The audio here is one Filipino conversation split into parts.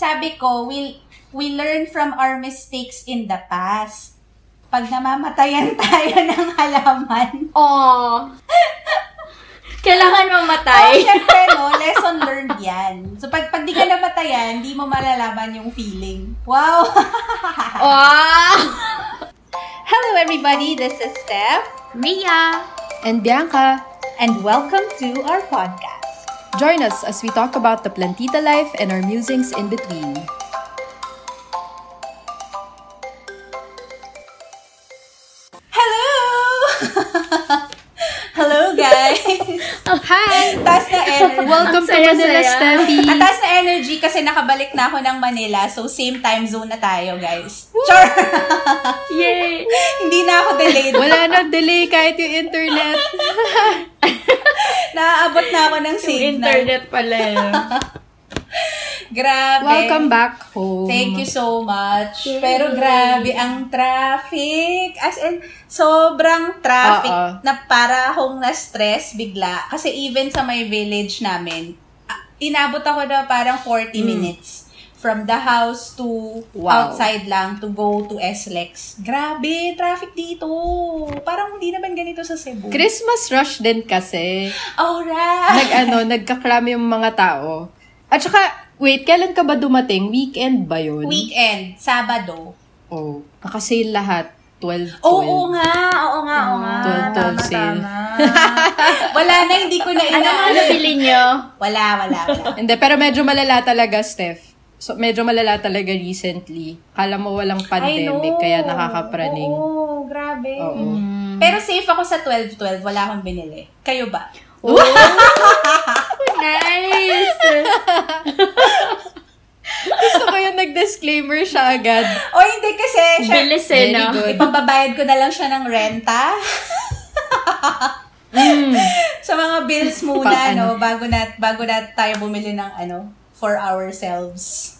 sabi ko, we, we learn from our mistakes in the past. Pag namamatayan tayo ng halaman, Oh. Kailangan Oh, mamatay. syempre, no? Lesson learned yan. So, pag, pag di ka namatayan, di mo malalaman yung feeling. Wow! wow. Hello, everybody. This is Steph. Mia. and Bianca. And welcome to our podcast. Join us as we talk about the Plantita life and our musings in between. Hi! Taas na energy. Welcome to Saya, Manila, saya. Steffi. Ang taas na energy kasi nakabalik na ako ng Manila. So, same time zone na tayo, guys. Sure! Yay. Hindi na ako delayed. Wala na delay kahit yung internet. Naaabot na ako ng Yung signal. internet pala. eh. Grabe. Welcome back home. Thank you so much. Pero grabe ang traffic. As in, sobrang traffic Oo. na para akong na-stress bigla. Kasi even sa my village namin, ah, inabot ako na parang 40 minutes. From the house to Wow. outside lang to go to SLEX. Grabe, traffic dito. Parang hindi naman ganito sa Cebu. Christmas rush din kasi. Alright. Nag ano, nagkakrami yung mga tao. At saka, wait, kailan ka ba dumating? Weekend ba yun? Weekend, Sabado. Oh, nakasale lahat. 12, 12. Oo nga, oo nga, oo nga. Twelve, twelve Tama, sale. tama. Wala na, hindi ko na Ano ina. mga nabili nyo? Wala, wala, wala. Hindi, pero medyo malala talaga, Steph. So, medyo malala talaga recently. Kala mo walang pandemic, kaya nakakapraning. Oo, grabe. Oo. Pero safe ako sa 12-12, wala akong binili. Kayo ba? Oh, nice. Gusto ko yung nag-disclaimer siya agad. O hindi kasi, siya, Bilis eh, no? ipapabayad ko na lang siya ng renta. sa mga bills muna, Pang ano. no, bago na, bago na tayo bumili ng ano, for ourselves.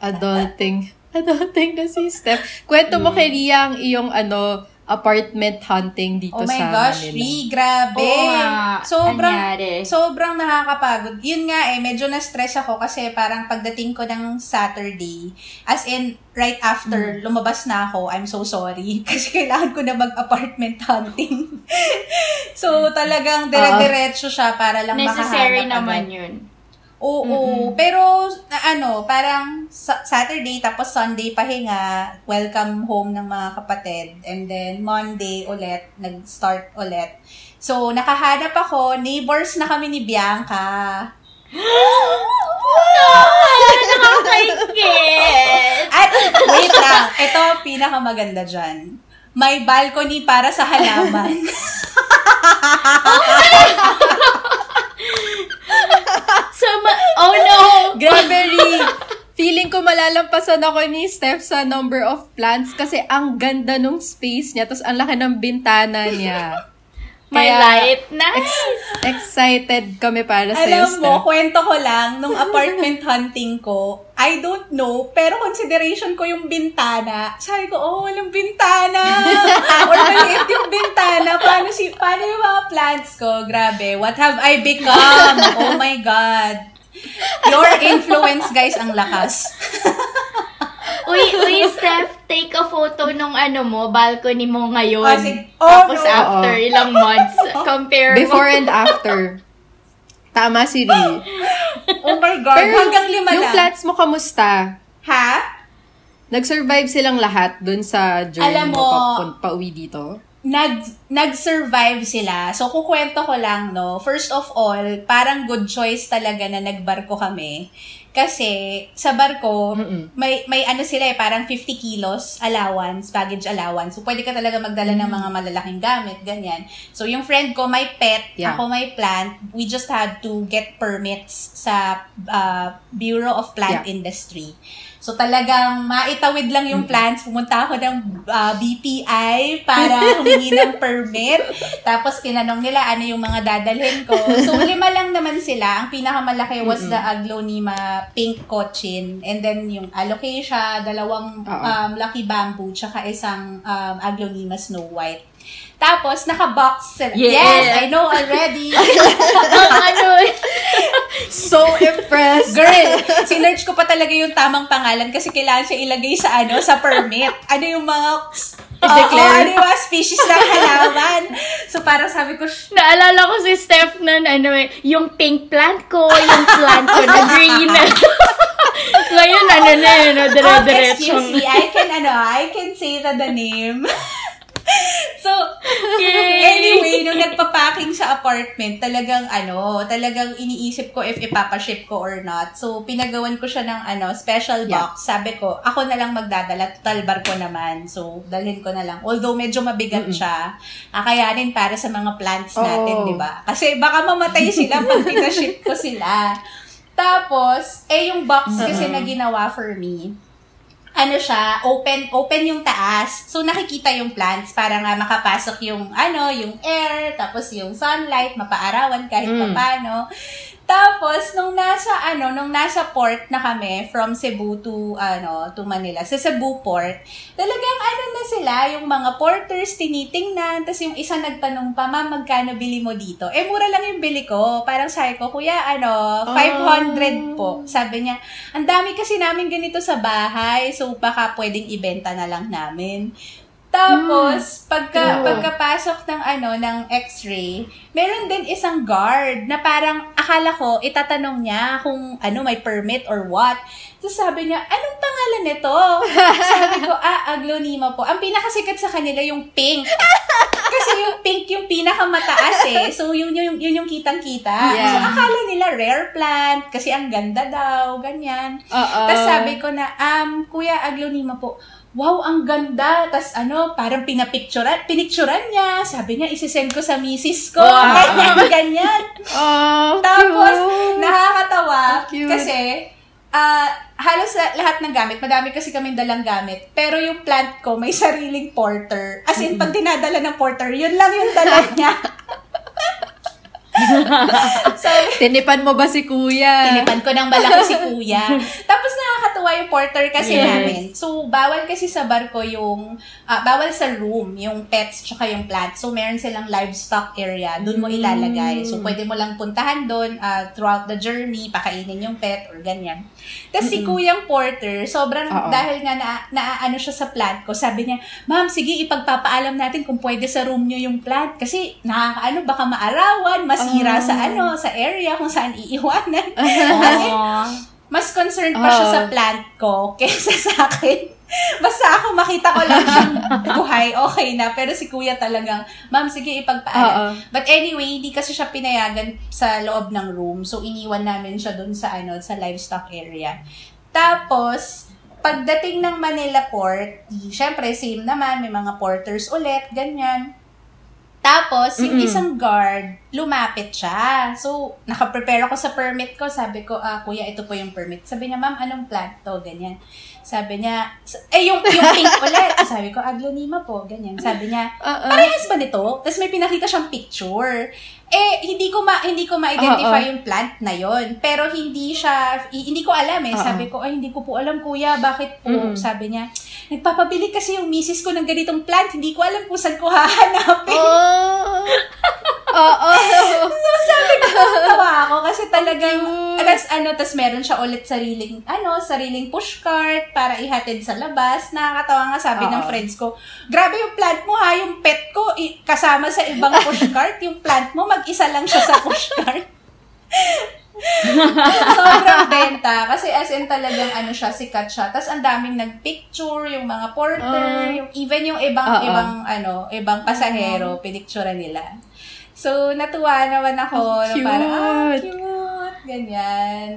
Adulting. Adulting na si Steph. Kwento mo kay Ria ang iyong ano, apartment hunting dito Oh my sa gosh, Manila. Ri, grabe. Oo nga, sobrang, anyari? sobrang nakakapagod. Yun nga eh, medyo na-stress ako kasi parang pagdating ko ng Saturday, as in, right after lumabas na ako, I'm so sorry. Kasi kailangan ko na mag-apartment hunting. so, talagang dire-diretso siya para lang Necessary makahanap naman agad. yun. Oo, pero na, ano, parang sa- Saturday tapos Sunday pahinga, welcome home ng mga kapatid. And then Monday ulit, nag-start ulit. So, nakahanap ako, neighbors na kami ni Bianca. Nakakaingit. At wait lang, ito pinakamaganda dyan. May balcony para sa halaman. So, ma- oh no. Grabe. Feeling ko malalampasan ako ni Steph sa number of plants kasi ang ganda nung space niya tapos ang laki ng bintana niya. May Kaya, light. Nice. Excited kami para sa Alam mo, Steph. kwento ko lang, nung apartment hunting ko, I don't know, pero consideration ko yung bintana. Sabi ko, oh, walang bintana. Or maliit yung bintana. Paano, si, paano yung mga plants ko? Grabe, what have I become? Oh my God. Your influence, guys, ang lakas. Uy, uy, Steph, take a photo nung ano mo, balcony mo ngayon. Oh, sige. Oh, Tapos no. after Oo. ilang months, compare Before mo. and after. Tama si Ri. Oh my God, Pero hanggang lima yung lang. plants mo kamusta? Ha? Nag-survive silang lahat dun sa journey Alam mo, mo, papun- pauwi dito? nag nag-survive sila. So kukwento ko lang no. First of all, parang good choice talaga na nagbarko kami. Kasi sa barko, Mm-mm. may may ano sila eh, parang 50 kilos allowance, baggage allowance. So pwede ka talaga magdala ng mga malalaking gamit, ganyan. So yung friend ko may pet, Yeah. ako may plant. We just had to get permits sa uh, Bureau of Plant Yeah. Industry. So talagang maitawid lang yung plants. Pumunta ako ng ah, BPI para humingi ng permit. Tapos tinanong nila ano yung mga dadalhin ko. So lima lang naman sila. Ang pinakamalaki was the Aglonema pink cochin. And then yung alocasia, dalawang um, lucky bamboo, tsaka isang um, Aglonema snow white. Tapos, naka-box sila. Yeah. Yes, I know already. Ano, sinerch ko pa talaga yung tamang pangalan kasi kailangan siya ilagay sa ano, sa permit. Ano yung mga. Oo, ano yung mga species ng halaman. So, parang sabi ko, "Shh, Naalala ko si Steph na ano eh, yung pink plant ko, yung plant ko na green. Ngayon, ano na yun, no, oh, dire-diretso. excuse me, I can, ano, I can say the, the name. so, Yay! anyway, nung nagpa-packing sa apartment, talagang ano, talagang iniisip ko if ipapaship ko or not. So, pinagawan ko siya ng ano, special Yeah. box. Sabi ko, ako na lang magdadala, total bar ko naman. So, dalhin ko na lang. Although medyo mabigat siya, akayanin para sa mga plants natin, di ba? Kasi baka mamatay sila pag pinaship ko sila. Tapos, eh yung box kasi na ginawa for me, ano siya, open open yung taas. So nakikita yung plants para nga makapasok yung ano, yung air, tapos yung sunlight, mapaarawan kahit Mm. papano. Tapos nung nasa ano, nung nasa port na kami from Cebu to ano, to Manila, sa Cebu port, talagang ano na sila, yung mga porters tinitingnan, tapos yung isa nagtanong pa, "Ma'am, magkano bili mo dito?" Eh mura lang yung bili ko. Parang sabi ko, "Kuya, ano, 500 po." Sabi niya, "Ang dami kasi namin ganito sa bahay, so baka pwedeng ibenta na lang namin." Tapos, pagka, Oo. pagkapasok ng ano, ng x-ray, meron din isang guard na parang akala ko, itatanong niya kung ano, may permit or what. So sabi niya, anong pangalan nito? sabi ko, ah, aglonema po. Ang pinakasikat sa kanila yung pink. Kasi yung pink yung pinakamataas eh. So yun yung, yun yung kitang-kita. Yeah. So akala nila rare plant kasi ang ganda daw, ganyan. Oo. Tapos sabi ko na, um, Kuya Aglonema po, wow, ang ganda. Tapos ano, parang pinapicturan, pinicturan niya. Sabi niya, isisend ko sa misis ko. Wow. Ganyan, ganyan. Oh, Tapos, cute. nakakatawa. Cute. Kasi, ah halos la- lahat ng gamit, madami kasi kaming dalang gamit. Pero yung plant ko, may sariling porter. As in, pag dinadala ng porter, yun lang yung dala niya. so, Tinipan mo ba si kuya? Tinipan ko ng malaki si kuya. Tapos nakakatuwa yung porter kasi Yes. namin. So, bawal kasi sa barko yung, ah, bawal sa room, yung pets tsaka yung plants. So, meron silang livestock area. Doon mo ilalagay. So, pwede mo lang puntahan doon ah, throughout the journey, pakainin yung pet or ganyan. Tapos si kuyang porter, sobrang, Oo. dahil nga na, naaano siya sa plant ko, sabi niya, Ma'am, sige, ipagpapaalam natin kung pwede sa room niyo yung plant. Kasi nakakaano, baka maarawan, masira sa ano, sa area kung saan iiwanan. Aw. mas concerned pa siya sa plant ko kaysa sa akin. Basta ako makita ko lang siyang buhay, okay na. Pero si kuya talagang, ma'am, sige, ipagpaalam. But anyway, hindi kasi siya pinayagan sa loob ng room. So, iniwan namin siya dun sa, ano, sa livestock area. Tapos, pagdating ng Manila Port, syempre, same naman, may mga porters ulit, ganyan. Tapos, yung Mm-mm. isang guard, lumapit siya. So, nakaprepare ako sa permit ko. Sabi ko, ah, kuya, ito po yung permit. Sabi niya, ma'am, anong plant to? Ganyan. Sabi niya, eh, yung, yung pink ulit. Sabi ko, aglonema po. Ganyan. Sabi niya, Oo. parehas ba nito? Tapos may pinakita siyang picture. Eh, hindi ko ma hindi ko ma-identify Oo. yung plant na yon Pero hindi siya, hindi ko alam eh. Oo. Sabi ko, ay, hindi ko po alam, kuya. Bakit po? Mm-mm. Sabi niya, nagpapabili kasi yung misis ko ng ganitong plant. Hindi ko alam kung saan ko hahanapin. Oh. Oo. So, sabi ko, tawa ako kasi talagang, Cute. tas ano, tas meron siya ulit sariling, ano, sariling pushcart para ihatid sa labas. Nakakatawa nga sabi ng Oo. friends ko, grabe yung plant mo ha, yung pet ko, i- kasama sa ibang pushcart, yung plant mo, mag-isa lang siya sa pushcart. Sobrang benta. Kasi as in talagang ano siya, sikat siya. Tapos ang daming nagpicture, yung mga porter, Ah. yung, even yung ibang, Oo. ibang, ano, ibang pasahero, pinicture nila. So, natuwa naman ako. Ang na Parang, ah, cute. cute. Ganyan.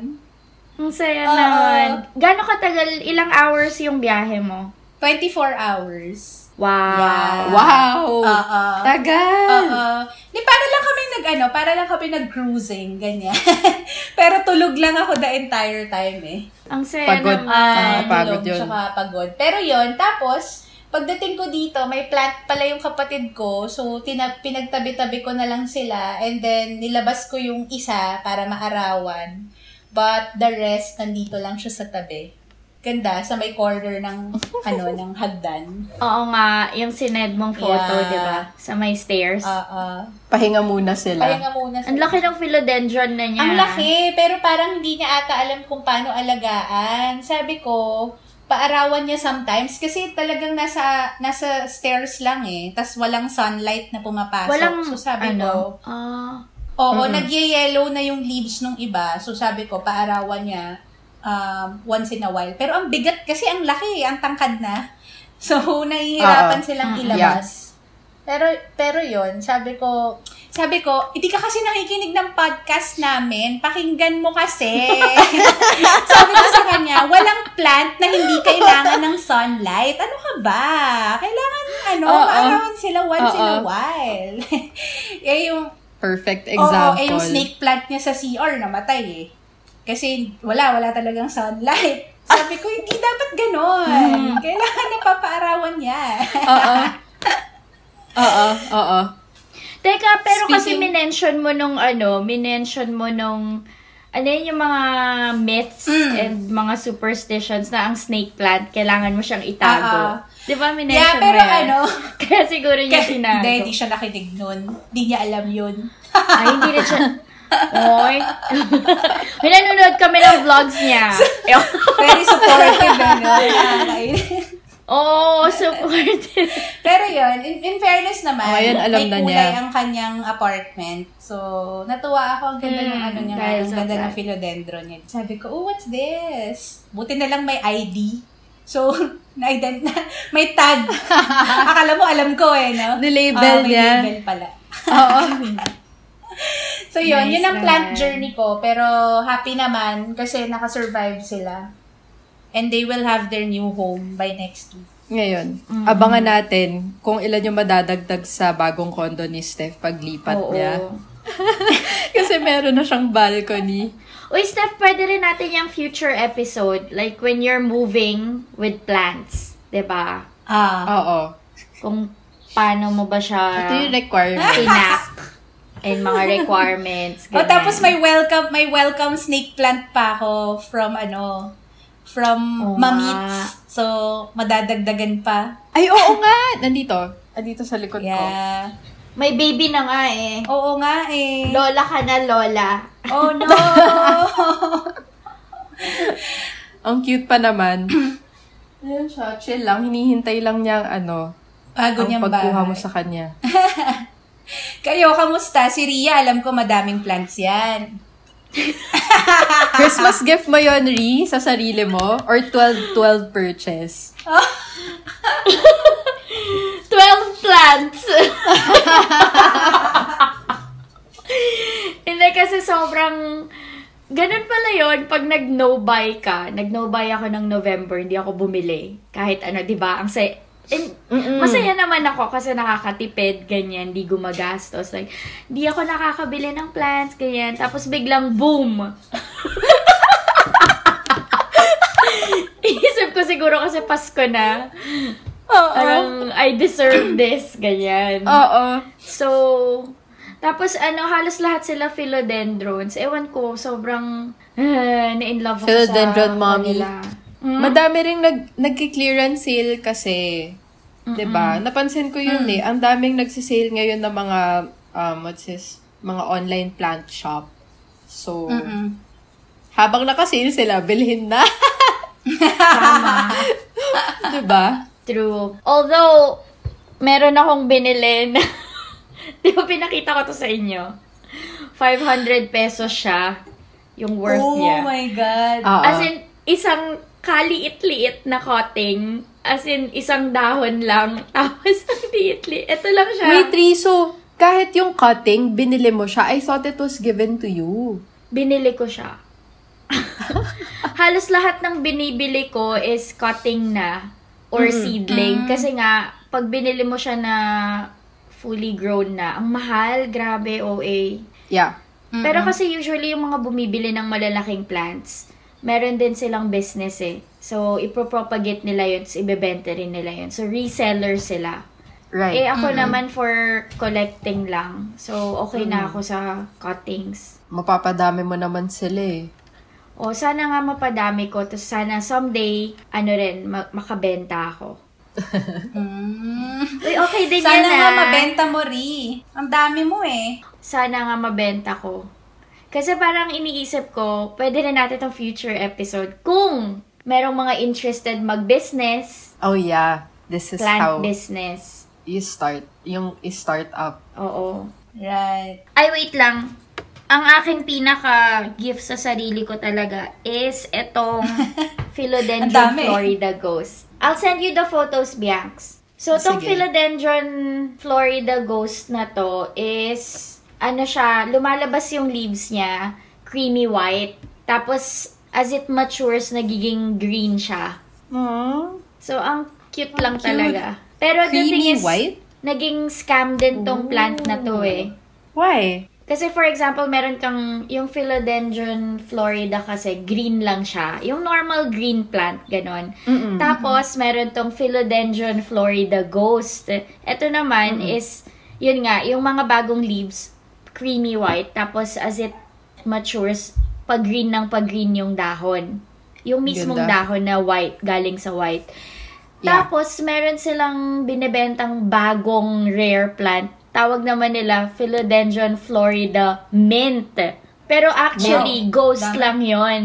Ang saya Oo. naman. Gano'ng katagal, ilang hours yung biyahe mo? 24 hours. Wow. Yeah. Wow. Oo. Tagal. Oo. Di, para lang kami nag, ano, para lang kami nag-cruising, ganyan. Pero tulog lang ako the entire time eh. Ang saya Pagod. naman. Ah, pagod yun. Tsaka pagod. Pero yon tapos, pagdating ko dito, may plant pala yung kapatid ko. So, tina- pinagtabi-tabi ko na lang sila. And then, nilabas ko yung isa para maarawan. But, the rest, nandito lang siya sa tabi. Ganda, sa may corner ng, ano, ng hagdan. Oo nga, yung sined mong photo, Yeah. di ba? Sa may stairs. Ah, ah. Pahinga muna sila. Pahinga muna. Ang laki ng philodendron na niya. Ang laki, pero parang hindi niya ata alam kung paano alagaan. Sabi ko, paarawan niya sometimes kasi talagang nasa nasa stairs lang eh. tas walang sunlight na pumapasok. Walang, so sabi ano, ko, ah, oo, nagye-yellow na yung leaves nung iba. So sabi ko, paarawan niya um, once in a while. Pero ang bigat kasi ang laki, ang tangkad na. So, nahihirapan Oo. silang ilabas. Pero, pero yon sabi ko, sabi ko, hindi ka kasi nakikinig ng podcast namin. Pakinggan mo kasi. sabi ko sa kanya, walang plant na hindi kailangan ng sunlight. Ano ka ba? Kailangan, ano, Oo. maarawan sila once in a while. eh, yung, Perfect Oo, example. eh, yung snake plant niya sa CR, namatay eh. Kasi wala, wala talagang sunlight. Sabi ko, hindi dapat ganon. Kailangan napapaarawan niya. Oo. Oo, oo. Teka, pero kasi Speaking- minention mo nung ano, minention mo nung ano yun yung mga myths Mm. and mga superstitions na ang snake plant, kailangan mo siyang itago. Ah. Di ba minention Yeah, pero mo yan? ano, Kaya siguro niya kasi, tinago. hindi, hindi siya nakinig nun. Hindi niya alam yun. Ay, hindi na siya... Oy. May nanonood kami ng vlogs niya. Very supportive, ano. Oo, oh, supportive. Pero yun, in, in fairness naman, Oh, ayan, alam may na kulay niya. ang kanyang apartment. So, natuwa ako. Ang ganda ng Mm, ano niya, ang ganda ng philodendron niya. Sabi ko, oh, what's this? Buti na lang may ID. So, na-ident na, may tag. Akala mo, alam ko eh, no? Nilabel Ah, may niya. label pala. Oo. So, yun, Nice yun ang plant naman. journey ko. Pero, happy naman kasi nakasurvive sila. And they will have their new home by next week. Ngayon, abangan natin kung ilan yung madadagdag sa bagong kondo ni Steph paglipat Oo. niya. Kasi meron na siyang balcony. Uy, Steph, pwede rin natin yung future episode. Like, when you're moving with plants. ba? Ah. Oo. Kung paano mo ba siya Ito yung requirement. tinak and mga requirements. Oh, ganyan. tapos may welcome, may welcome snake plant pa ako from ano, from Oo Mamits. So, madadagdagan pa. Ay, oo nga! Nandito. Nandito sa likod ko. Yeah. May baby na nga eh. Oo nga eh. Lola ka na, Lola. Oh no! Ang cute pa naman. Ayan siya, chill lang. Hinihintay lang niya ang ano, Bago ang pagkuha bahay. mo sa kanya. Kayo, kamusta? Si Ria, alam ko madaming plants yan. Christmas gift mo yon Ri, sa sarili mo? Or 12-12 purchase? 12 plants! Hindi kasi sobrang... Ganun pala yon pag nag-no-buy ka, nag-no-buy ako ng November, hindi ako bumili. Kahit ano, di ba? Ang say, and, masaya naman ako kasi nakakatipid, ganyan, di gumagastos. Like, di ako nakakabili ng plants, ganyan. Tapos biglang boom! Isip ko siguro kasi Pasko na. Oo. Parang, I deserve this, ganyan. Oo. So, tapos ano, halos lahat sila philodendrons. Ewan ko, sobrang uh, na-in-love ako Philodendron sa mommy. kanila. Mm. Madami ring nag, nagki-clearance sale kasi. 'Di ba? Napansin ko yun eh. Ang daming nagsisale ngayon ng mga, um, what's this, mga online plant shop. So, Mm-mm. habang nakasale sila, bilhin na. Tama. 'Di ba? True. Although, meron akong binili na, di ba pinakita ko to sa inyo? 500 pesos siya, yung worth oh niya. my God. Oo. As in, isang kaliit-liit na cutting. As in, isang dahon lang. Tapos, ang liit-liit. Ito lang siya. Wait, Ri, so, kahit yung cutting, binili mo siya, I thought it was given to you. binili ko siya. Halos lahat ng binibili ko is cutting na or seedling. Kasi nga, pag binili mo siya na fully grown na, ang mahal, grabe, OA. Yeah. Pero kasi usually yung mga bumibili ng malalaking plants, meron din silang business eh. So, ipropropagate nila yun, so ibebenta rin nila yun. So, reseller sila. Right. Eh, ako naman for collecting lang. So, okay na ako sa cuttings. Mapapadami mo naman sila eh. O, sana nga mapadami ko. Tapos sana someday, ano rin, ma- makabenta ako. Mm. Uy, okay din Sana yan nga ah. mabenta mo, Ri. Ang dami mo eh. Sana nga mabenta ko. Kasi parang iniisip ko, pwede na natin itong future episode kung merong mga interested mag-business, Oh yeah, this is plant how business. you start. Yung start up. Oo. Right. Ay, wait lang. Ang aking pinaka-gift sa sarili ko talaga is itong Philodendron. Florida Ghost. I'll send you the photos, Bianx. So, itong. Philodendron Florida Ghost na to is, ano siya, lumalabas yung leaves niya, creamy white. Tapos, as it matures, nagiging green siya. Aww. So, ang cute lang cute. talaga. Pero the thing Creamy is, white? naging scam din tong plant na to eh. Why? Kasi for example, meron kang yung Philodendron Florida kasi green lang siya. Yung normal green plant, ganon. Mm-mm. Tapos, meron tong Philodendron Florida Ghost. Ito naman is, yun nga, yung mga bagong leaves, creamy white. Tapos, as it matures, pag-green ng pag-green yung dahon. Yung mismong Ganda. dahon na white, galing sa white. Yeah. Tapos, meron silang binibentang bagong rare plant. Tawag naman nila Philodendron Florida Mint. Pero actually, ghost Dami. lang yon.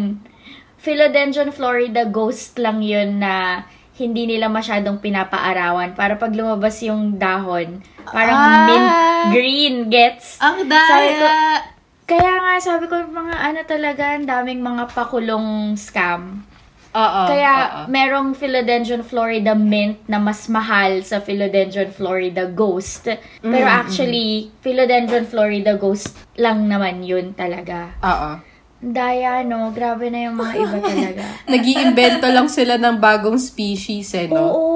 Philodendron Florida ghost lang yon na hindi nila masyadong pinapaarawan. Para pag lumabas yung dahon, parang Ah. mint green gets. Ang Sabi ko, kaya nga, sabi ko, mga ano talaga, ang daming mga pakulong scam. Oo. Kaya oo. merong Philodendron Florida Mint na mas mahal sa Philodendron Florida Ghost. Pero Mm, actually, Philodendron Florida Ghost lang naman yun talaga. Oo. Daya, no? Grabe na yung mga iba talaga. Nag-iimbento lang sila ng bagong species eh, no? Oo.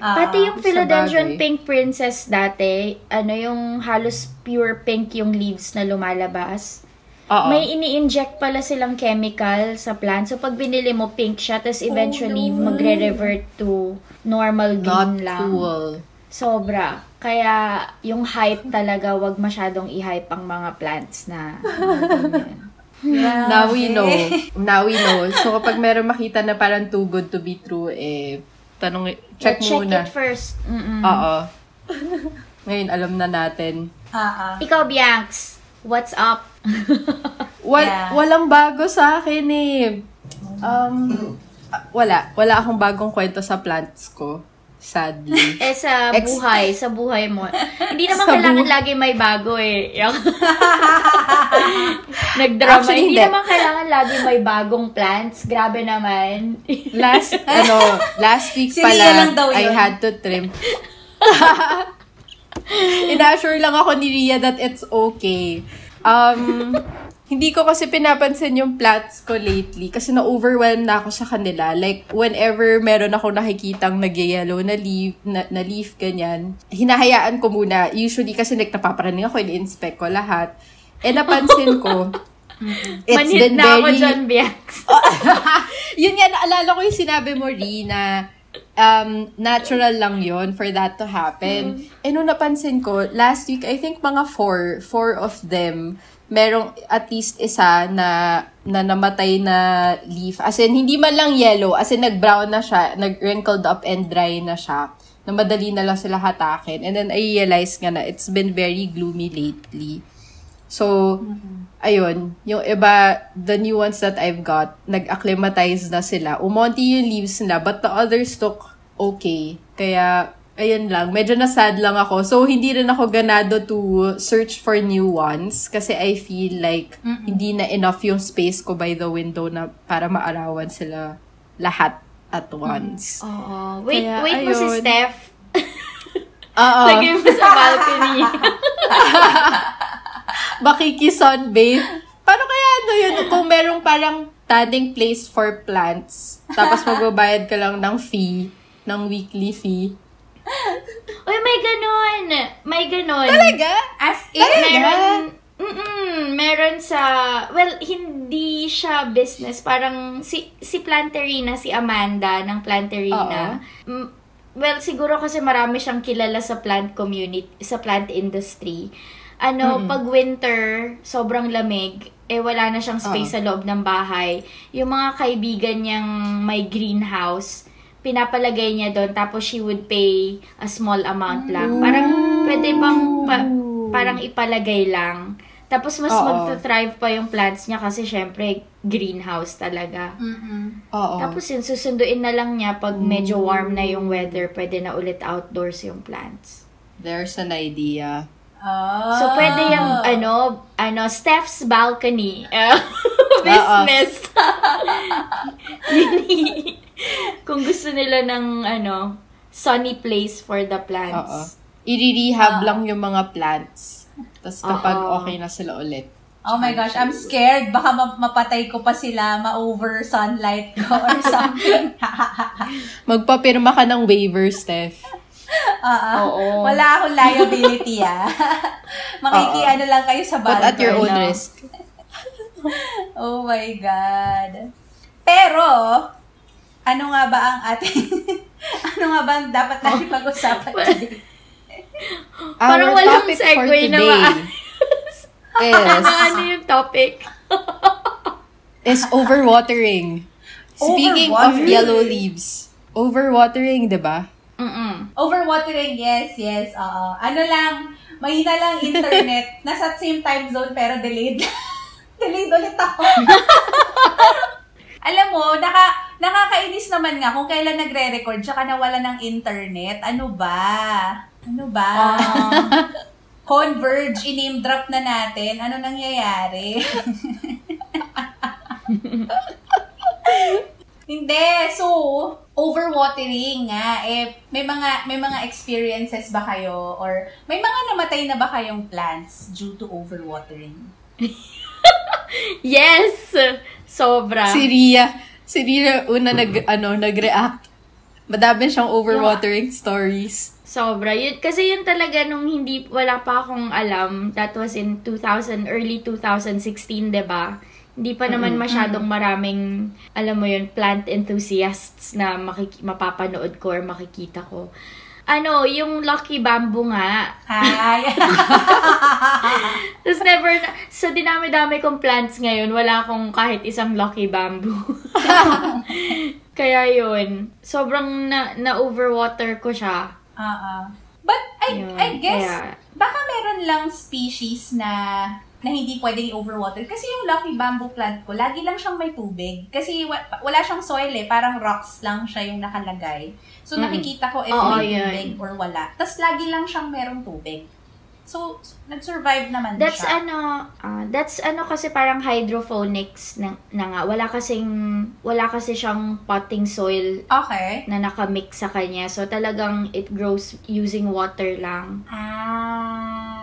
Ah, Pati yung Philodendron. Pink Princess dati, ano yung halos pure pink yung leaves na lumalabas. Oo. May ini-inject pala silang chemical sa plant. So, pag binili mo, pink siya. Tapos, eventually, magre-revert to normal Not green lang. cool. Sobra. Kaya, yung hype talaga, wag masyadong i-hype ang mga plants na ganyan. Now we know. Now we know. So, kapag meron makita na parang too good to be true, eh, tanong, check, Check muna. it first. Mm-mm. Oo. Ngayon, alam na natin. Ah, ah. Ikaw, Bianx, what's up? Wal, Yeah. Walang bago sa akin eh. Um, wala. Wala akong bagong kwento sa plants ko. Sadly. eh, sa Ex- buhay, sa buhay mo. Hindi naman Sa kailangan bu- lagi may bago eh. Nagdrama. Actually, hindi hindi. naman kailangan lagi may bagong plants. Grabe naman. last, ano, last week Si pala, lang daw I yun. had to trim. Ina-assure lang ako ni Ria that it's okay. Um, hindi ko kasi pinapansin yung plants ko lately kasi na-overwhelm na ako sa kanila. Like, whenever meron ako nakikitang nag-yellow na leaf, na, na leaf, ganyan, hinahayaan ko muna. Usually kasi nagtapaparaning ako, ini-inspect ko lahat. Eh, napansin ko, it's Manhid been na ako very... dyan, Bianx. yun nga, naalala ko yung sinabi mo, Ri, na um, natural lang yon for that to happen. Eh, nung napansin ko, last week, I think mga four, four of them, merong at least isa na, na namatay na leaf. As in, hindi man lang yellow, as in, nag-brown na siya, nag-wrinkled up and dry na siya, na madali na lang sila hatakin. And then, I realized nga na it's been very gloomy lately. So, ayun, yung iba, the new ones that I've got, nag-acclimatize na sila. Umonti yung leaves nila, but the others took okay. Kaya, ayun lang, medyo na-sad lang ako. So, hindi rin ako ganado to search for new ones kasi I feel like hindi na enough yung space ko by the window na para maarawan sila lahat at once. Oo. Wait, Kaya, wait mo si ayun. Steph. Oo. Lagay mo sa balcony. Makiki-sunbathe. Paano kaya ano yun? Kung merong parang tanning place for plants, tapos magbabayad ka lang ng fee, ng weekly fee. Uy, may ganon. May ganon. Talaga? As in, Meron, mm meron sa, well, hindi siya business. Parang si, si Planterina, si Amanda ng Planterina. Well, siguro kasi marami siyang kilala sa plant community, sa plant industry. ano, pag winter, sobrang lamig, eh wala na siyang space Oo. sa loob ng bahay. Yung mga kaibigan niyang may greenhouse, pinapalagay niya doon tapos she would pay a small amount lang. Parang pwede bang pa- parang ipalagay lang. Tapos mas Oo. magta-thrive pa yung plants niya kasi syempre greenhouse talaga. Mm-mm. Oo. Tapos yun, susunduin na lang niya pag medyo warm na yung weather, pwede na ulit outdoors yung plants. There's an idea. Oh. So, pwede yung, ano, ano, Steph's balcony. uh, business. Yun, Kung gusto nila ng, ano, sunny place for the Oo. plants. I-rehab lang yung mga plants. Tapos kapag Oo. okay na sila ulit. Oh my gosh, I'm scared. Baka ma- mapatay ko pa sila, ma-over sunlight ko or something. Magpapirma ka ng waiver, Steph. Oo. Wala akong liability, ah. Makikiano lang kayo sa But at your own no? risk. Oh my God. Pero, ano nga ba ang ating... ano nga ba ang dapat natin pag-usapan today? Parang Our walang topic for segue na today is, ano yung topic? is overwatering. Speaking of Overwatering. yellow leaves. Overwatering, di ba? Mm-mm. Overwatering, yes, yes. Oo. Ano lang, mahina lang internet. Nasa same time zone pero delayed. delayed ulit ako. Alam mo, naka, nakakainis naman nga kung kailan nagre-record tsaka nawala ng internet. Ano ba? Ano ba? Converge, in-name drop na natin. Ano nangyayari? Hindi. So, overwatering nga. Eh, may mga may mga experiences ba kayo or may mga namatay na ba kayong plants due to overwatering? Yes! Sobra. Si Ria, si Ria una nag, ano, nag-react. Madami siyang overwatering stories. Sobra. Yun, kasi yun talaga nung hindi, wala pa akong alam. That was in 2000, early 2016, 'di ba Hindi pa naman masyadong maraming, alam mo yun, plant enthusiasts na makiki- mapapanood ko or makikita ko. Ano, yung Lucky Bamboo nga. Hi. Tapos never, na, sa dinami-dami kong plants ngayon, wala akong kahit isang Lucky Bamboo. Kaya yun, sobrang na, na-overwater ko siya. Oo. But I Yun, I guess kaya- baka meron lang species na na hindi pwedeng overwater. Kasi yung lucky bamboo plant ko, lagi lang siyang may tubig. Kasi wa- wala siyang soil eh. Parang rocks lang siya yung nakalagay. So, Mm. nakikita ko if Oo, may yun. tubig or wala. Tapos, lagi lang siyang merong tubig. So, nag-survive naman That's siya. ano, ah, that's ano kasi parang hydroponics na, na nga. Wala kasing, wala kasi siyang potting soil Okay. na nakamix sa kanya. So talagang it grows using water lang. Ah.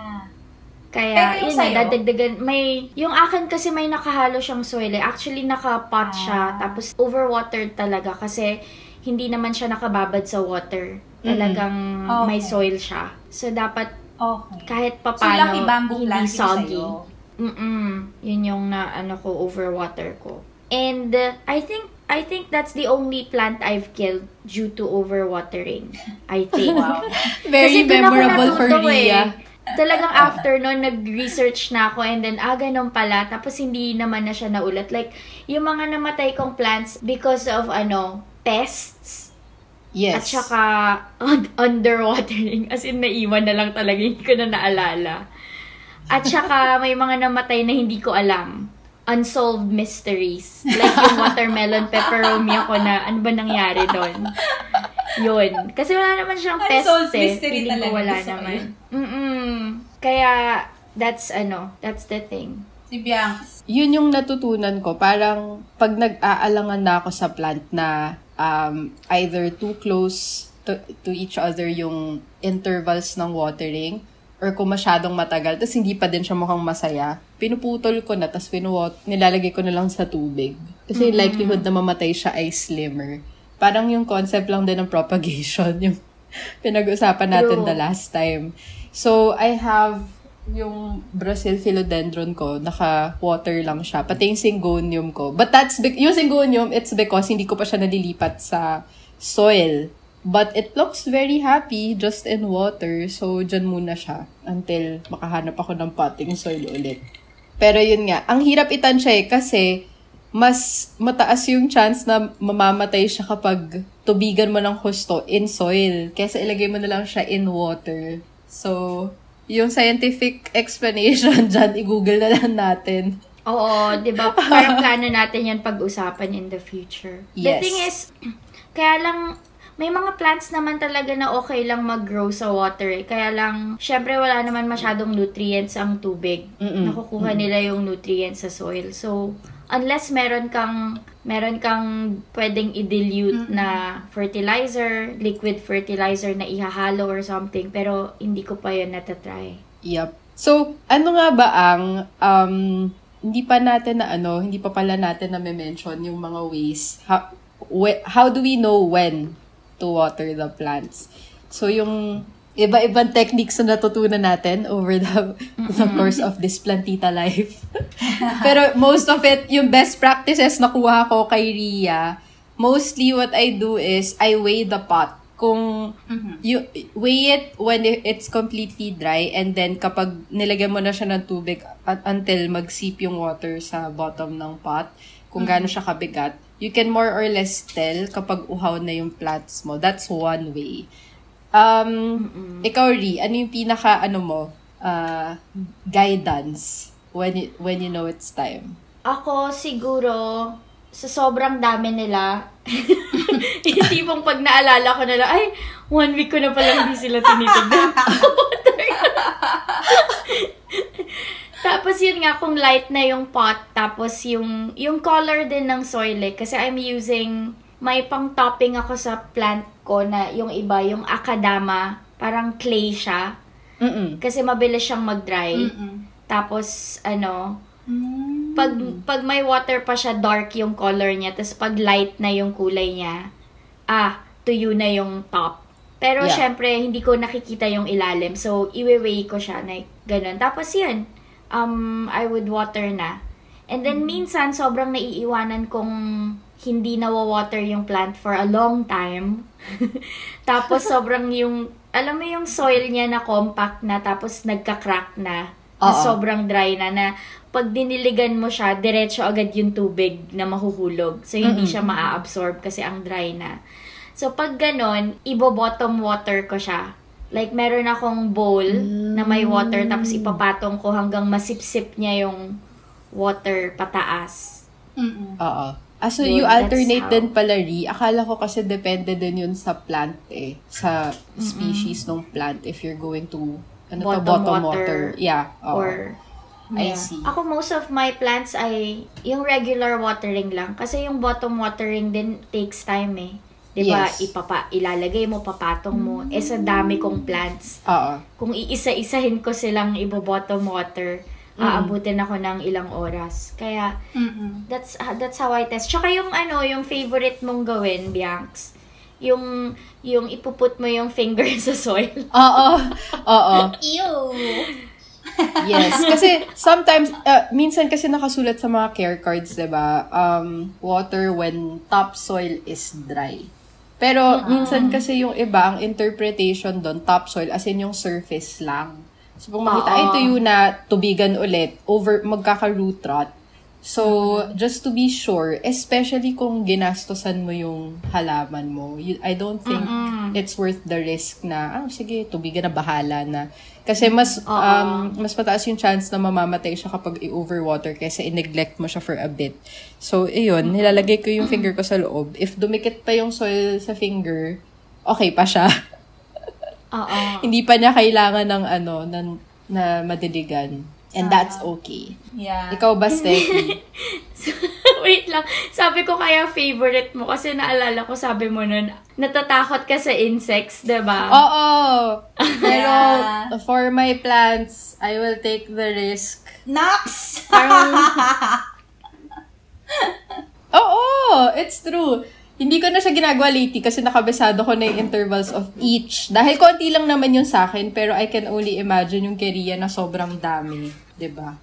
Kaya, yun na, sa'yo? dadagdagan. May, yung akin kasi may nakahalo siyang soil eh. Actually, nakapot siya. Ah. Tapos, overwatered talaga kasi hindi naman siya nakababad sa water. Talagang Okay. may soil siya. So, dapat Okay. kahit So, papano, lucky bamboo hindi soggy. sa'yo. Mm-mm. Yun yung na, ano ko, overwater ko. And, uh, I think, I think that's the only plant I've killed due to overwatering. I think. Wow. Very Kasi memorable for natuto eh. Talagang after nun, nag-research na ako and then, ah, ganun pala. Tapos hindi naman na siya naulit. Like, yung mga namatay kong plants because of, ano, pests. Yes. At saka, un- underwatering. As in, naiwan na lang talaga. Hindi ko na naalala. At saka, may mga namatay na hindi ko alam. Unsolved mysteries. Like yung watermelon pepperomia ko na, ano ba nangyari doon? Yun. Kasi wala naman siyang pests Unsolved eh. mystery Feeling ko talaga. wala naman. Mm-mm. Kaya, that's ano, that's the thing. Si Bianx. Yun yung natutunan ko. Parang pag nag-aalangan na ako sa plant na um, either too close to, to each other yung intervals ng watering or kung masyadong matagal, tapos hindi pa din siya mukhang masaya, pinuputol ko na, tapos pinuwat, nilalagay ko na lang sa tubig. Kasi yung likelihood na mamatay siya ay slimmer. Parang yung concept lang din ng propagation, yung pinag-usapan natin True. the last time. So, I have yung Brazil philodendron ko, naka-water lang siya. Pati yung syngonium ko. But that's, be- yung syngonium, it's because hindi ko pa siya nalilipat sa soil. But it looks very happy just in water. So, dyan muna siya until makahanap ako ng potting soil ulit. Pero yun nga, ang hirap itansya eh kasi mas mataas yung chance na mamamatay siya kapag tubigan mo ng husto in soil. Kesa ilagay mo na lang siya in water. So, yung scientific explanation dyan, i-google na lang natin. Oo, di ba? Parang plano natin yan pag-usapan in the future. The Yes. thing is, kaya lang, may mga plants naman talaga na okay lang mag-grow sa water eh. Kaya lang, syempre wala naman masyadong nutrients ang tubig. Mm-mm. Nakukuha nila yung nutrients sa soil. So, unless meron kang meron kang pwedeng i-dilute na fertilizer, liquid fertilizer na ihahalo or something, pero hindi ko pa yun natatry. Yep. So, ano nga ba ang, um, hindi pa natin na ano, hindi pa pala natin na mention yung mga ways. How, whe- how do we know when to water the plants? So, yung iba-ibang techniques na natutunan natin over the, the course of this plantita life. Pero most of it, yung best practices na kuha ko kay Ria, mostly what I do is I weigh the pot. Kung you weigh it when it- it's completely dry and then kapag nilagyan mo na siya ng tubig at until mag-seep yung water sa bottom ng pot, kung gaano siya kabigat, you can more or less tell kapag uhaw na yung plants mo. That's one way. Um, ikaw, Ri, ano yung pinaka, ano mo, uh, guidance when you, when you know it's time? Ako siguro, sa sobrang dami nila, yung tipong pag naalala ko na lang, ay, one week ko na pala hindi sila tinitignan. tapos yun nga, kung light na yung pot, tapos yung, yung color din ng soil eh, kasi I'm using, may pang topping ako sa plant ko na yung iba, yung akadama, parang clay siya, Mm-mm. kasi mabilis siyang mag-dry. Mm-mm. Tapos, ano, Mm. pag pag may water pa siya dark yung color niya tapos pag light na yung kulay niya ah tuyo na yung top pero Yeah. syempre hindi ko nakikita yung ilalim so iwe-weigh ko siya na ganun tapos yun um I would water na and then minsan sobrang naiiwanan kong hindi nawa-water yung plant for a long time tapos sobrang yung alam mo yung soil niya na compact na tapos nagka-crack na na Oo. sobrang dry na na pag diniligan mo siya, diretso agad yung tubig na mahuhulog. So, hindi Mm-mm. siya maa-absorb kasi ang dry na. So, pag ganon, ibo-bottom water ko siya. Like, meron akong bowl na may water, tapos ipapatong ko hanggang masipsip niya yung water pataas. Mm-mm. Oo. Ah, so Yun, you alternate din pala, Ri. Akala ko kasi depende din yun sa plant eh. Sa species ng plant if you're going to, ano to, Bottom bottom water. water. Yeah. oo. Or, I see. Ako, most of my plants ay yung regular watering lang. Kasi yung bottom watering din takes time eh. 'Di ba Yes. Ipapa, ilalagay mo, papatong mo. Eh, sa dami kong plants. Oo. Kung iisa-isahin ko silang ibo-bottom water, aabutin ako ng ilang oras. Kaya, Mm-mm. that's ah, that's how I test. Tsaka yung ano, yung favorite mong gawin, Bianx, yung yung ipuput mo yung finger sa soil. Oo. Oo. Ew! Yes. Kasi sometimes, uh, minsan kasi nakasulat sa mga care cards, di ba? Um, water when topsoil is dry. Pero minsan kasi yung iba, ang interpretation doon, topsoil, as in yung surface lang. So, kung makita ay tuyo na tubigan ulit, over, magkaka-root rot. So, just to be sure, especially kung ginastosan mo yung halaman mo, you, I don't think it's worth the risk na, ah, sige, tubigan na bahala na. Kasi mas um, mas mataas yung chance na mamamatay siya kapag i-overwater kaysa i-neglect mo siya for a bit. So, iyon, nilalagay ko yung finger ko sa loob. If dumikit pa yung soil sa finger, okay pa siya. Oo. Hindi pa niya kailangan ng ano, na, na madiligan. And that's okay. Yeah. Ikaw ba, Steffi? Wait lang. Sabi ko kaya favorite mo kasi naalala ko sabi mo nun, natatakot ka sa insects, ba? Oo! Pero, Yeah. for my plants, I will take the risk. Nox! Parang, Oo! It's true. Hindi ko na siya ginagawa lately kasi nakabasado ko na yung intervals of each. Dahil konti lang naman yung sa akin, pero I can only imagine yung Korea na sobrang dami. 'di ba?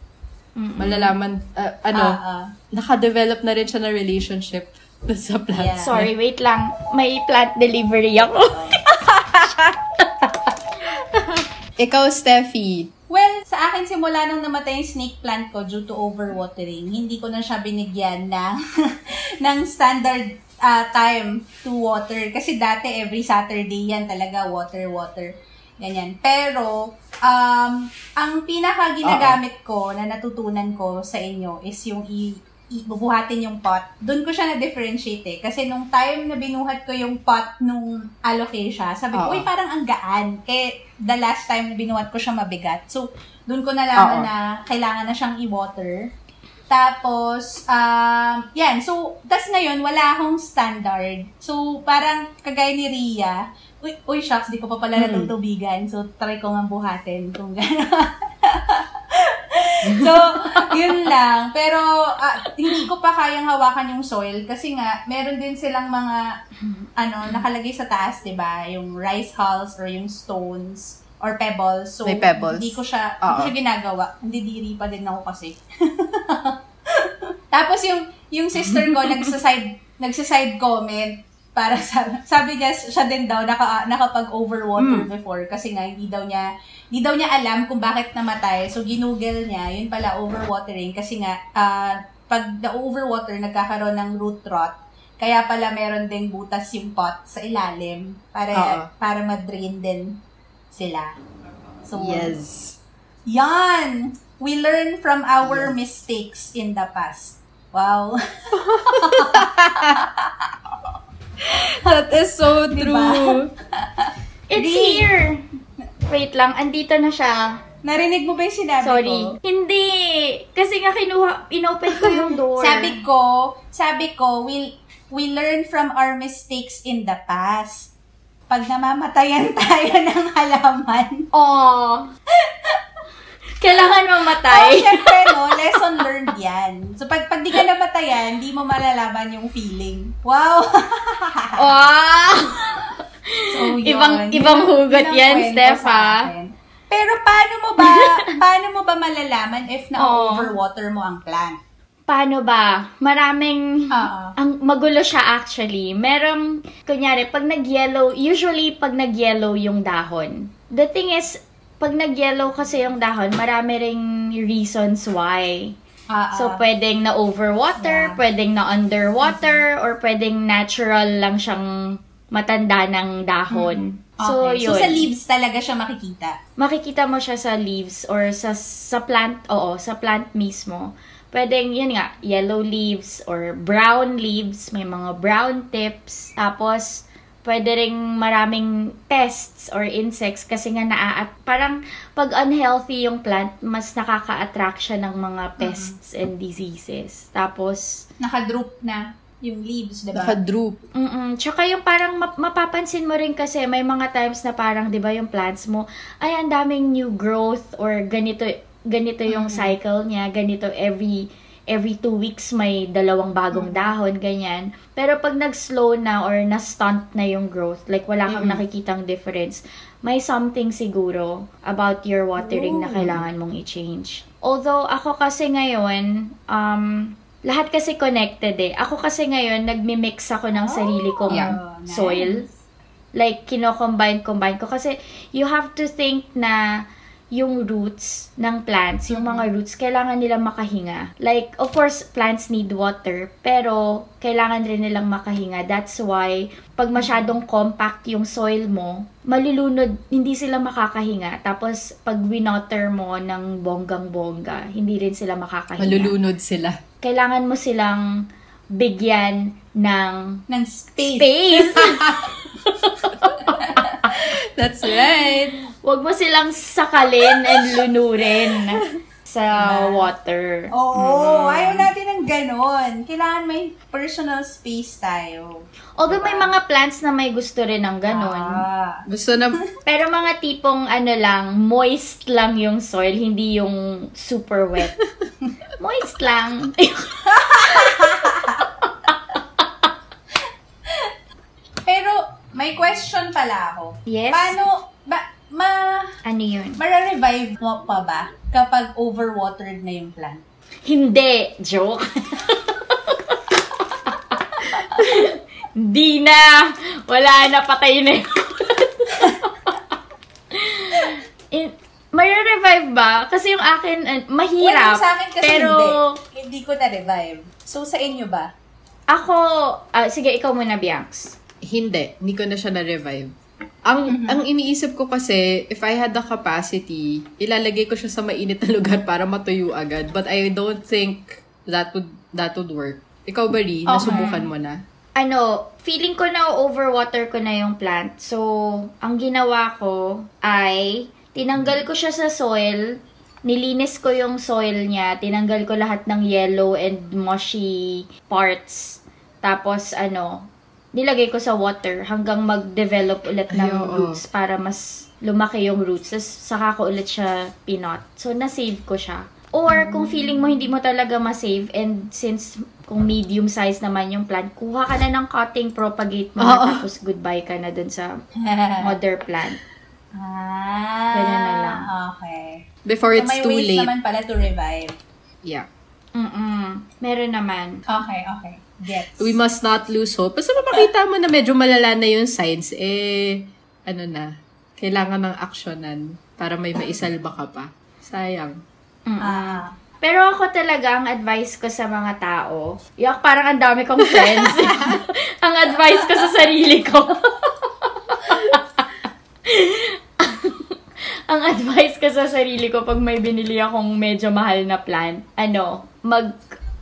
Malalaman, uh, ano, ah. nakadevelop na rin siya na relationship Sa plant. Yeah. Sorry, wait lang. May plant delivery ako. Ikaw, Steffi. Well, sa akin simula nung namatay yung snake plant ko due to overwatering, hindi ko na siya binigyan ng, ng standard ah, time to water. Kasi dati every Saturday yan talaga water, water. Ganyan. Pero, um, ang pinaka ginagamit ko na natutunan ko sa inyo is yung i ibubuhatin yung pot. Doon ko siya na-differentiate eh. Kasi nung time na binuhat ko yung pot nung alocasia, sabi ko, uy, parang ang gaan. Eh, the last time na binuhat ko siya mabigat. So, doon ko nalaman Oo. na kailangan na siyang i-water. Tapos, um, yan. So, tas ngayon, wala akong standard. So, parang kagaya ni Ria, uy, uy, shucks, di ko pa pala Mm. natutubigan. So, try ko nga buhatin kung gano'n. so, yun lang. Pero, ah, hindi ko pa kayang hawakan yung soil kasi nga, meron din silang mga, ano, nakalagay sa taas, di ba? Yung rice hulls or yung stones or pebbles. So, May pebbles. hindi ko siya, hindi ko siya ginagawa. Hindi diri pa din ako kasi. Tapos yung, yung sister ko, nagsaside, nagsaside comment para sa, sabi niya, siya din daw, naka, nakapag-overwater before kasi nga, hindi daw niya, hindi daw niya alam kung bakit namatay. So, ginugel niya, yun pala overwatering kasi nga, ah, pag na-overwater, nagkakaroon ng root rot. Kaya pala meron ding butas yung pot sa ilalim para Oo. para ma-drain din sila. So, Yes. yan! We learn from our mistakes in the past. Wow. That is so Diba? true. It's Di. here! Wait lang, andito na siya. Narinig mo ba yung sinabi Sorry. ko? Hindi. Kasi nga kinuha, inopen ko yung door. Sabi ko, sabi ko, we, we learn from our mistakes in the past. Pag namamatayan tayo ng halaman. Oh. Kailangan Oh, mamatay. syempre, no? Lesson learned yan. So, pag, pag di ka namatayan, di mo malalaman yung feeling. Wow! wow! So, yun. Ibang- ibang ang- hugot yan, Steph, akin. Pero paano mo ba, paano mo ba malalaman if Oh. na-overwater mo ang plant? Paano ba? Maraming... Oo. Ang magulo siya actually. Merong, kunyari, pag nag-yellow, usually pag nag-yellow yung dahon. The thing is, pag nag-yellow kasi yung dahon, marami ring reasons why. So, pwedeng na overwater, Yeah. pwedeng na underwater, or pwedeng natural lang siyang matanda ng dahon. So, Okay. yun. So, sa leaves talaga siya makikita. makikita mo siya sa leaves or sa sa plant, oo, sa plant mismo. Pwedeng, yun nga, yellow leaves or brown leaves, may mga brown tips. Tapos, pwede ring maraming pests or insects kasi nga naa parang pag unhealthy yung plant, mas nakaka-attract siya ng mga pests and diseases. Tapos, Nakadroop na yung leaves, di ba? Nakadroop. Mm-mm. Tsaka yung parang map- mapapansin mo rin kasi may mga times na parang 'di ba yung plants mo ay ang daming new growth or ganito ganito yung cycle niya, ganito every every two weeks may dalawang bagong dahon, ganyan. Pero pag nag-slow na or na-stunt na yung growth, like wala kang nakikitang difference, may something siguro about your watering na kailangan mong i-change. Although ako kasi ngayon, um, lahat kasi connected eh. Ako kasi ngayon, nagmi-mix ako ng sarili kong Yeah. nice. soil. Like, kino-combine-combine ko. Kasi, you have to think na yung roots ng plants, yung mga roots, kailangan nilang makahinga. Like, of course, plants need water, pero kailangan rin nilang makahinga. That's why, pag masyadong compact yung soil mo, malulunod, hindi sila makakahinga. Tapos, pag winoter mo ng bonggang-bongga, hindi rin sila makakahinga. Malulunod sila. Kailangan mo silang bigyan ng Ng space. space. That's right. Huwag mo silang sakalin and lunurin sa water. Oo, ayaw natin ng ganon. Kailangan may personal space tayo. Although may mga plants na may gusto rin ng ganun. Ah. Gusto na, Pero mga tipong ano lang, moist lang yung soil, hindi yung super wet. moist lang. Pero, may question pala ako. yes? Paano, ba, ma, Ano yun? mara-revive mo pa ba kapag overwatered na yung plant? Hindi. Joke. Di na! Wala na, patay na yun. In, revive ba? Kasi yung akin, uh, mahirap. Well, sa akin kasi pero, hindi. Hindi ko na-revive. So, sa inyo ba? Ako, ah, sige, ikaw muna, Bianx. Hindi, hindi ko na siya na-revive. Ang ang iniisip ko kasi, if I had the capacity, ilalagay ko siya sa mainit na lugar para matuyo agad. But I don't think that would that would work. Ikaw ba, Ri? Nasubukan mo na? Ano, feeling ko na overwater ko na yung plant. So, ang ginawa ko ay, tinanggal ko siya sa soil, nilinis ko yung soil niya, tinanggal ko lahat ng yellow and mushy parts. Tapos, ano, nilagay ko sa water hanggang mag-develop ulit ng Ay, oo. roots para mas lumaki yung roots. Tapos, saka ko ulit siya pinot. So, na-save ko siya. Or, kung feeling mo hindi mo talaga ma-save and since kung medium size naman yung plant, kuha ka na ng cutting, propagate mo na, Oo. tapos goodbye ka na dun sa mother plant. ah, Ganun na lang. Okay. Before So, it's may too ways late. naman pala to revive. Yeah. Mm-mm. Meron naman. Okay, okay. Gets. We must not lose hope. Basta mapakita mo na medyo malala na yung signs, eh, ano na, kailangan ng aksyonan para may maisalba ka pa. Sayang. Mm-mm. Ah. Pero ako talaga, ang advice ko sa mga tao, yak parang ang dami kong friends. ang advice ko sa sarili ko. ang advice ko sa sarili ko pag may binili akong medyo mahal na plant, ano,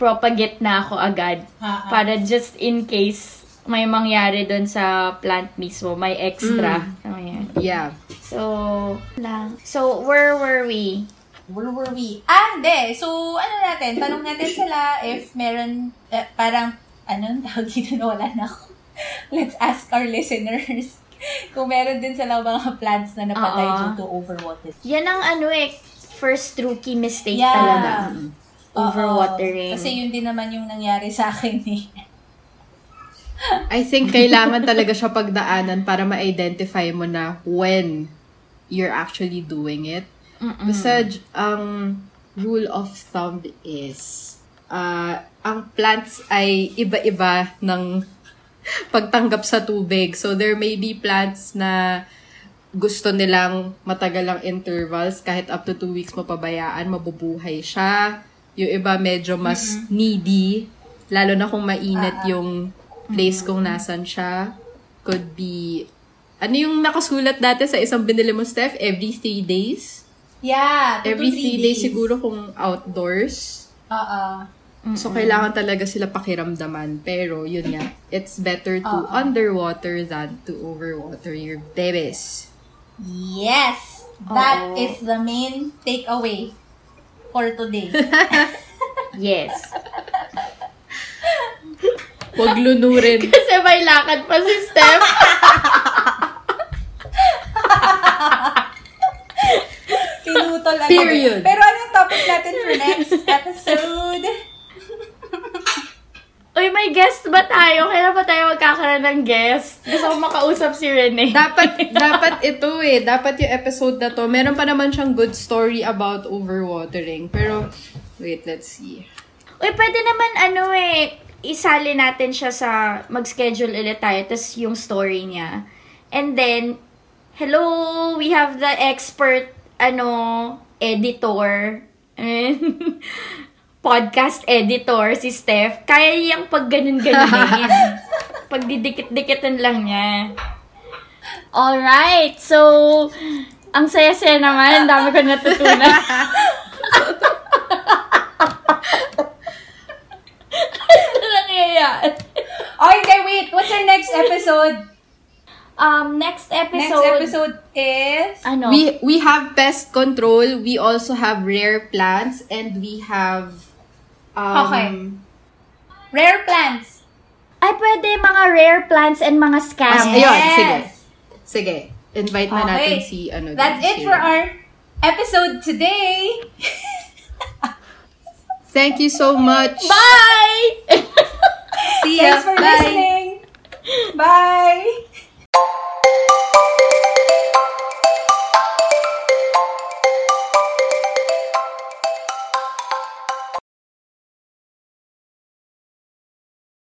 mag-propagate na ako agad. Ah, ah. Para just in case may mangyari doon sa plant mismo, may extra. Ayan. Yeah. So, lang. So, where were we? Where were we? Ah, hindi. So, ano natin? Tanong natin sila if meron, eh, parang, ano, tawag dito na wala na ako. Let's ask our listeners kung meron din sila mga plants na napatay Oo. due to overwater. Yan ang ano eh, first rookie mistake Yeah. talaga. Overwatering. Kasi yun din naman yung nangyari sa akin eh. I think kailangan talaga siya pagdaanan para ma-identify mo na when you're actually doing it. Mm-mm. Basta, ang rule of thumb is, ah, ang plants ay iba-iba ng pagtanggap sa tubig. So, there may be plants na gusto nilang matagal ang intervals, kahit up to two weeks mapabayaan, mabubuhay siya. Yung iba medyo mas needy, lalo na kung mainit yung place kung nasan siya. Could be, ano yung nakasulat dati sa isang binili mo, Steph? Every three days? Yeah, Every three three days siguro kung outdoors. Oo. So, kailangan talaga sila pakiramdaman. Pero, yun nga, it's better to Oo. underwater than to overwater your babies. Yes! That Oo. is the main takeaway for today. Yes. Huwag lunurin. Kasi may lakad pa si Steph. Pinutol agad. Period. Pero anong topic natin for next episode? Uy, may guest ba tayo? Kailan ba tayo magkakaroon ng guest? Gusto ko makausap si Rene. dapat, dapat ito eh. Dapat yung episode na to. Meron pa naman siyang good story about overwatering. Pero, wait, let's see. Uy, pwede naman ano eh, isali natin siya sa mag-schedule ulit tayo, tas yung story niya. And then, hello, we have the expert, ano, editor, podcast editor, si Steph. Kaya niyang pag ganun-ganunin. pag didikit-dikitan lang niya. Alright, so, ang saya-saya naman, ang dami ko natutunan. ano nangyayari? Hindi, wait. What's our next episode? Um, next episode. Next episode is... Ano? We we have pest control. We also have rare plants. And we have... Um, Okay. Rare plants. Ay, pwede mga rare plants and mga scams. Ayun, Yes. sige. Sige. Invite na natin Okay. si ano. That's din, it si for our episode today. Thank you so much. Bye! See ya. Thanks for Bye. listening. Bye.